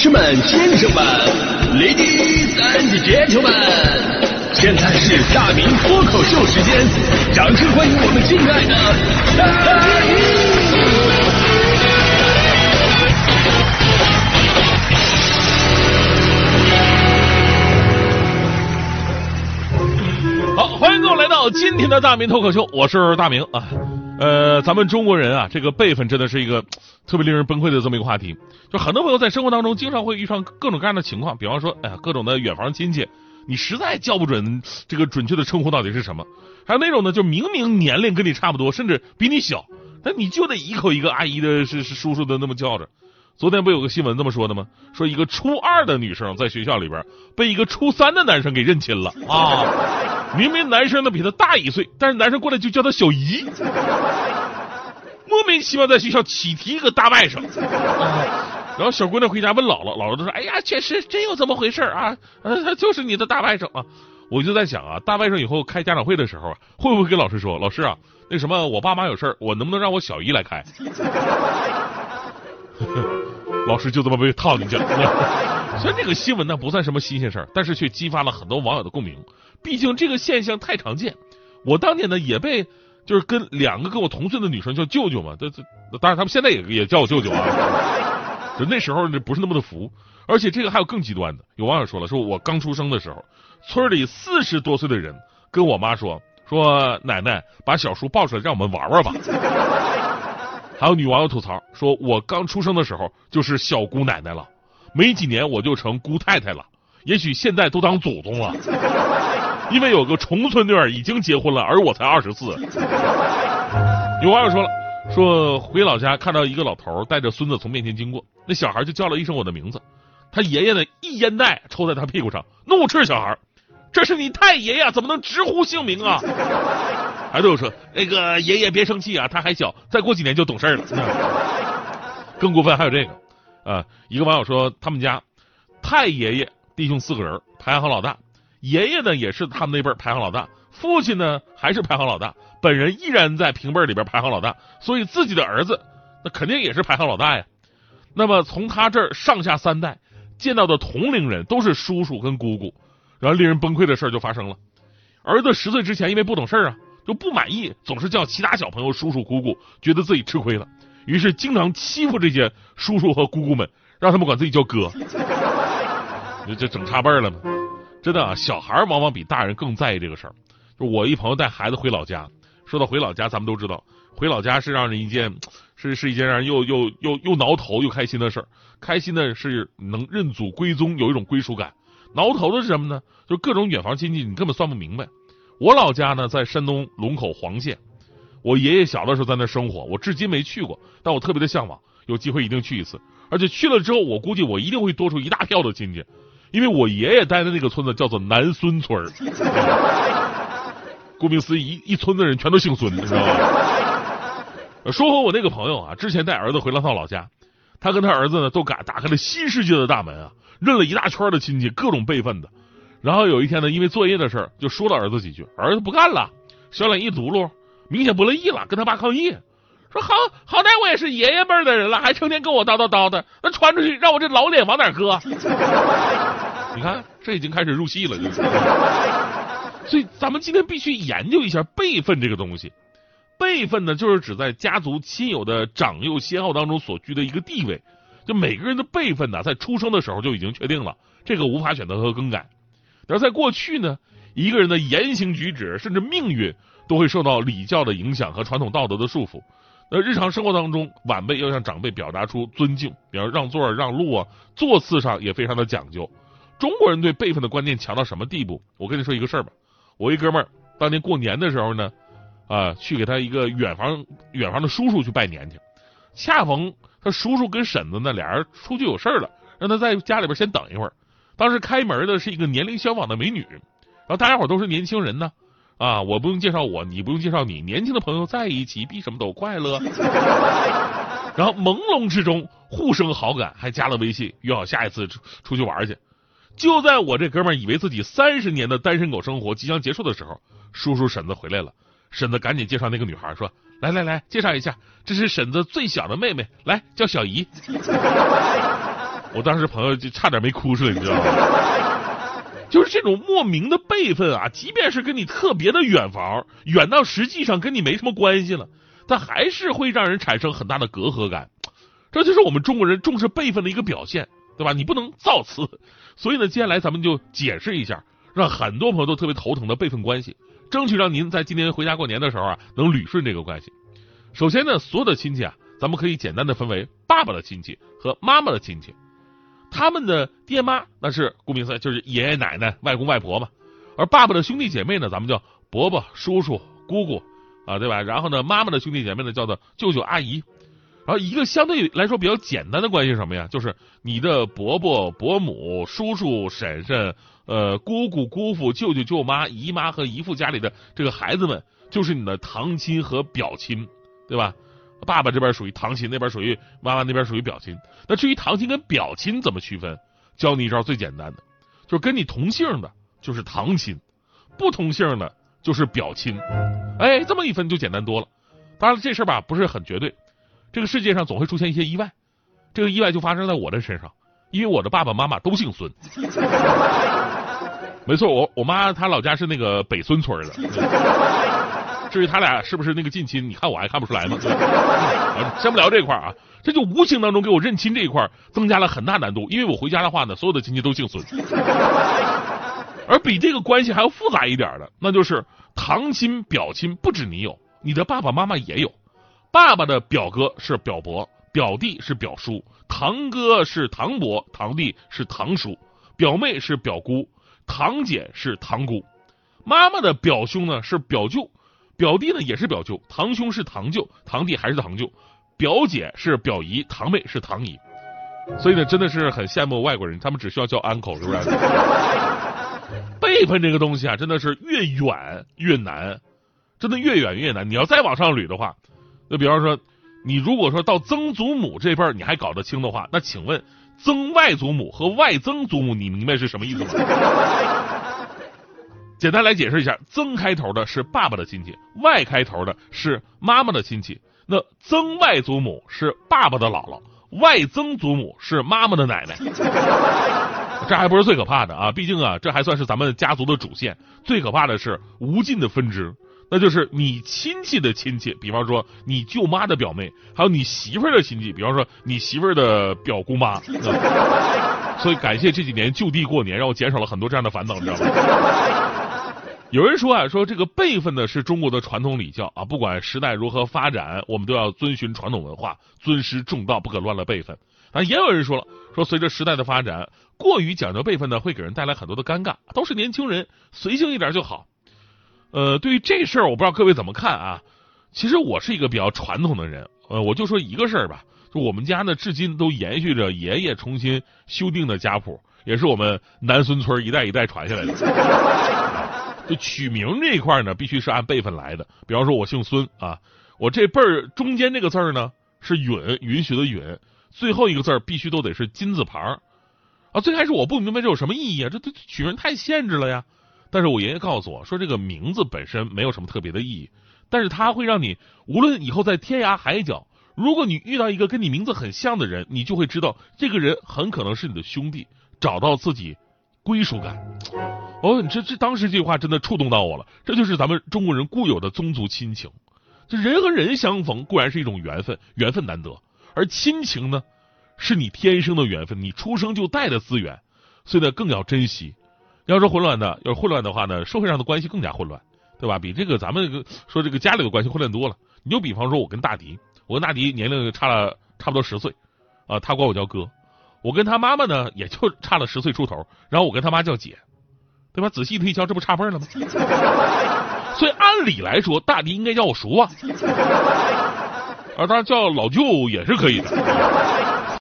士们、先生们、ladies and gentlemen，现在是大明脱口秀时间，掌声欢迎我们敬爱的！好，欢迎各位来到今天的大明脱口秀，我是大明啊。呃，咱们中国人啊，这个辈分真的是一个特别令人崩溃的这么一个话题。就很多朋友在生活当中经常会遇上各种各样的情况，比方说，哎呀，各种的远房亲戚，你实在叫不准这个准确的称呼到底是什么。还有那种呢，就明明年龄跟你差不多，甚至比你小，但你就得一口一个阿姨的、是是叔叔的那么叫着。昨天不有个新闻这么说的吗？说一个初二的女生在学校里边被一个初三的男生给认亲了啊！明明男生呢比她大一岁，但是男生过来就叫她小姨，莫名其妙在学校起提一个大外甥。然后小姑娘回家问姥姥，姥姥就说：“哎呀，确实真有这么回事啊，呃，他就是你的大外甥啊。”我就在想啊，大外甥以后开家长会的时候啊，会不会跟老师说：“老师啊，那什么，我爸妈有事儿，我能不能让我小姨来开？” 老师就这么被套进去了。虽然这个新闻呢不算什么新鲜事儿，但是却激发了很多网友的共鸣。毕竟这个现象太常见。我当年呢也被就是跟两个跟我同岁的女生叫舅舅嘛，这这当然他们现在也也叫我舅舅啊。就那时候呢不是那么的服，而且这个还有更极端的。有网友说了，说我刚出生的时候，村里四十多岁的人跟我妈说，说奶奶把小叔抱出来让我们玩玩吧。还有女网友吐槽说：“我刚出生的时候就是小姑奶奶了，没几年我就成姑太太了，也许现在都当祖宗了。因为有个重孙女儿已经结婚了，而我才二十四。”有网友说了：“说回老家看到一个老头带着孙子从面前经过，那小孩就叫了一声我的名字，他爷爷呢一烟袋抽在他屁股上，怒斥小孩：这是你太爷呀，怎么能直呼姓名啊？”还对我说那个爷爷别生气啊，他还小，再过几年就懂事了。更过分还有这个啊，一个网友说他们家太爷爷弟兄四个人排行老大，爷爷呢也是他们那辈儿排行老大，父亲呢还是排行老大，本人依然在平辈儿里边排行老大，所以自己的儿子那肯定也是排行老大呀。那么从他这儿上下三代见到的同龄人都是叔叔跟姑姑，然后令人崩溃的事儿就发生了，儿子十岁之前因为不懂事儿啊。就不满意，总是叫其他小朋友叔叔姑姑，觉得自己吃亏了，于是经常欺负这些叔叔和姑姑们，让他们管自己叫哥，就就整差辈儿了嘛。真的啊，小孩往往比大人更在意这个事儿。就我一朋友带孩子回老家，说到回老家，咱们都知道，回老家是让人一件是是一件让人又又又又挠头又开心的事儿。开心的是能认祖归宗，有一种归属感；挠头的是什么呢？就各种远房亲戚，你根本算不明白。我老家呢在山东龙口黄县，我爷爷小的时候在那生活，我至今没去过，但我特别的向往，有机会一定去一次。而且去了之后，我估计我一定会多出一大票的亲戚，因为我爷爷待的那个村子叫做南孙村 顾名思义，一村子人全都姓孙，你知道吗？说回我那个朋友啊，之前带儿子回了趟老家，他跟他儿子呢都打打开了新世界的大门啊，认了一大圈的亲戚，各种辈分的。然后有一天呢，因为作业的事儿，就说了儿子几句，儿子不干了，小脸一嘟噜，明显不乐意了，跟他爸抗议，说好好歹我也是爷爷辈的人了，还成天跟我叨叨叨的，那传出去让我这老脸往哪搁？你看，这已经开始入戏了，就是。所以咱们今天必须研究一下辈分这个东西。辈分呢，就是指在家族亲友的长幼先后当中所居的一个地位。就每个人的辈分呢，在出生的时候就已经确定了，这个无法选择和更改。而在过去呢，一个人的言行举止甚至命运都会受到礼教的影响和传统道德的束缚。那日常生活当中，晚辈要向长辈表达出尊敬，比如让座、让路啊，座次上也非常的讲究。中国人对辈分的观念强到什么地步？我跟你说一个事儿吧，我一哥们儿当年过年的时候呢，啊，去给他一个远房远房的叔叔去拜年去，恰逢他叔叔跟婶子呢俩人出去有事儿了，让他在家里边先等一会儿。当时开门的是一个年龄相仿的美女，然后大家伙都是年轻人呢，啊，我不用介绍我，你不用介绍你，年轻的朋友在一起比什么都快乐。然后朦胧之中互生好感，还加了微信，约好下一次出出去玩去。就在我这哥们以为自己三十年的单身狗生活即将结束的时候，叔叔婶子回来了，婶子赶紧介绍那个女孩说：“来来来，介绍一下，这是婶子最小的妹妹，来叫小姨。”我当时朋友就差点没哭出来，你知道吗？就是这种莫名的辈分啊，即便是跟你特别的远房，远到实际上跟你没什么关系了，但还是会让人产生很大的隔阂感。这就是我们中国人重视辈分的一个表现，对吧？你不能造次。所以呢，接下来咱们就解释一下，让很多朋友都特别头疼的辈分关系，争取让您在今年回家过年的时候啊，能捋顺这个关系。首先呢，所有的亲戚啊，咱们可以简单的分为爸爸的亲戚和妈妈的亲戚。他们的爹妈那是顾名思义就是爷爷奶奶、外公外婆嘛，而爸爸的兄弟姐妹呢，咱们叫伯伯、叔叔、姑姑啊，对吧？然后呢，妈妈的兄弟姐妹呢，叫做舅舅、阿姨。然后一个相对来说比较简单的关系是什么呀？就是你的伯伯、伯母、叔叔、婶婶、呃姑姑、姑父、舅舅、舅妈、姨妈和姨父家里的这个孩子们，就是你的堂亲和表亲，对吧？爸爸这边属于堂亲，那边属于妈妈那边属于表亲。那至于堂亲跟表亲怎么区分？教你一招最简单的，就是跟你同姓的，就是堂亲；不同姓的，就是表亲。哎，这么一分就简单多了。当然，这事儿吧不是很绝对。这个世界上总会出现一些意外，这个意外就发生在我的身上，因为我的爸爸妈妈都姓孙。没错，我我妈她老家是那个北孙村的。至于他俩是不是那个近亲，你看我还看不出来吗？先不聊这块啊，这就无形当中给我认亲这一块增加了很大难度，因为我回家的话呢，所有的亲戚都姓孙。而比这个关系还要复杂一点的，那就是堂亲表亲不止你有，你的爸爸妈妈也有。爸爸的表哥是表伯，表弟是表叔，堂哥是堂伯，堂弟是堂叔，表妹是表姑，堂姐是堂姑。妈妈的表兄呢是表舅。表弟呢也是表舅，堂兄是堂舅，堂弟还是堂舅，表姐是表姨，堂妹是堂姨。所以呢，真的是很羡慕外国人，他们只需要叫 uncle，是不是？辈分这个东西啊，真的是越远越难，真的越远越难。你要再往上捋的话，就比方说，你如果说到曾祖母这辈你还搞得清的话，那请问曾外祖母和外曾祖母，你明白是什么意思吗？简单来解释一下，曾开头的是爸爸的亲戚，外开头的是妈妈的亲戚。那曾外祖母是爸爸的姥姥，外曾祖母是妈妈的奶奶。这还不是最可怕的啊！毕竟啊，这还算是咱们家族的主线。最可怕的是无尽的分支，那就是你亲戚的亲戚，比方说你舅妈的表妹，还有你媳妇儿的亲戚，比方说你媳妇儿的表姑妈。所以感谢这几年就地过年，让我减少了很多这样的烦恼，你知道吗？有人说啊，说这个辈分呢是中国的传统礼教啊，不管时代如何发展，我们都要遵循传统文化，尊师重道，不可乱了辈分。啊，也有人说了，说随着时代的发展，过于讲究辈分呢，会给人带来很多的尴尬。都是年轻人，随性一点就好。呃，对于这事儿，我不知道各位怎么看啊？其实我是一个比较传统的人，呃，我就说一个事儿吧，就我们家呢，至今都延续着爷爷重新修订的家谱，也是我们南孙村一代一代传下来的。就取名这一块呢，必须是按辈分来的。比方说，我姓孙啊，我这辈儿中间这个字呢是允，允许的允，最后一个字必须都得是金字旁啊。最开始我不明白这有什么意义啊，这这取名太限制了呀。但是我爷爷告诉我说，这个名字本身没有什么特别的意义，但是它会让你无论以后在天涯海角，如果你遇到一个跟你名字很像的人，你就会知道这个人很可能是你的兄弟，找到自己。归属感，哦，你这这当时这句话真的触动到我了。这就是咱们中国人固有的宗族亲情。这人和人相逢固然是一种缘分，缘分难得；而亲情呢，是你天生的缘分，你出生就带的资源，所以呢更要珍惜。要说混乱的，要是混乱的话呢，社会上的关系更加混乱，对吧？比这个咱们说这个家里的关系混乱多了。你就比方说，我跟大迪，我跟大迪年龄差了差不多十岁，啊，他管我叫哥。我跟他妈妈呢，也就差了十岁出头，然后我跟他妈叫姐，对吧？仔细推敲，这不差辈了吗？所以按理来说，大迪应该叫我叔啊，啊，当然叫老舅也是可以的。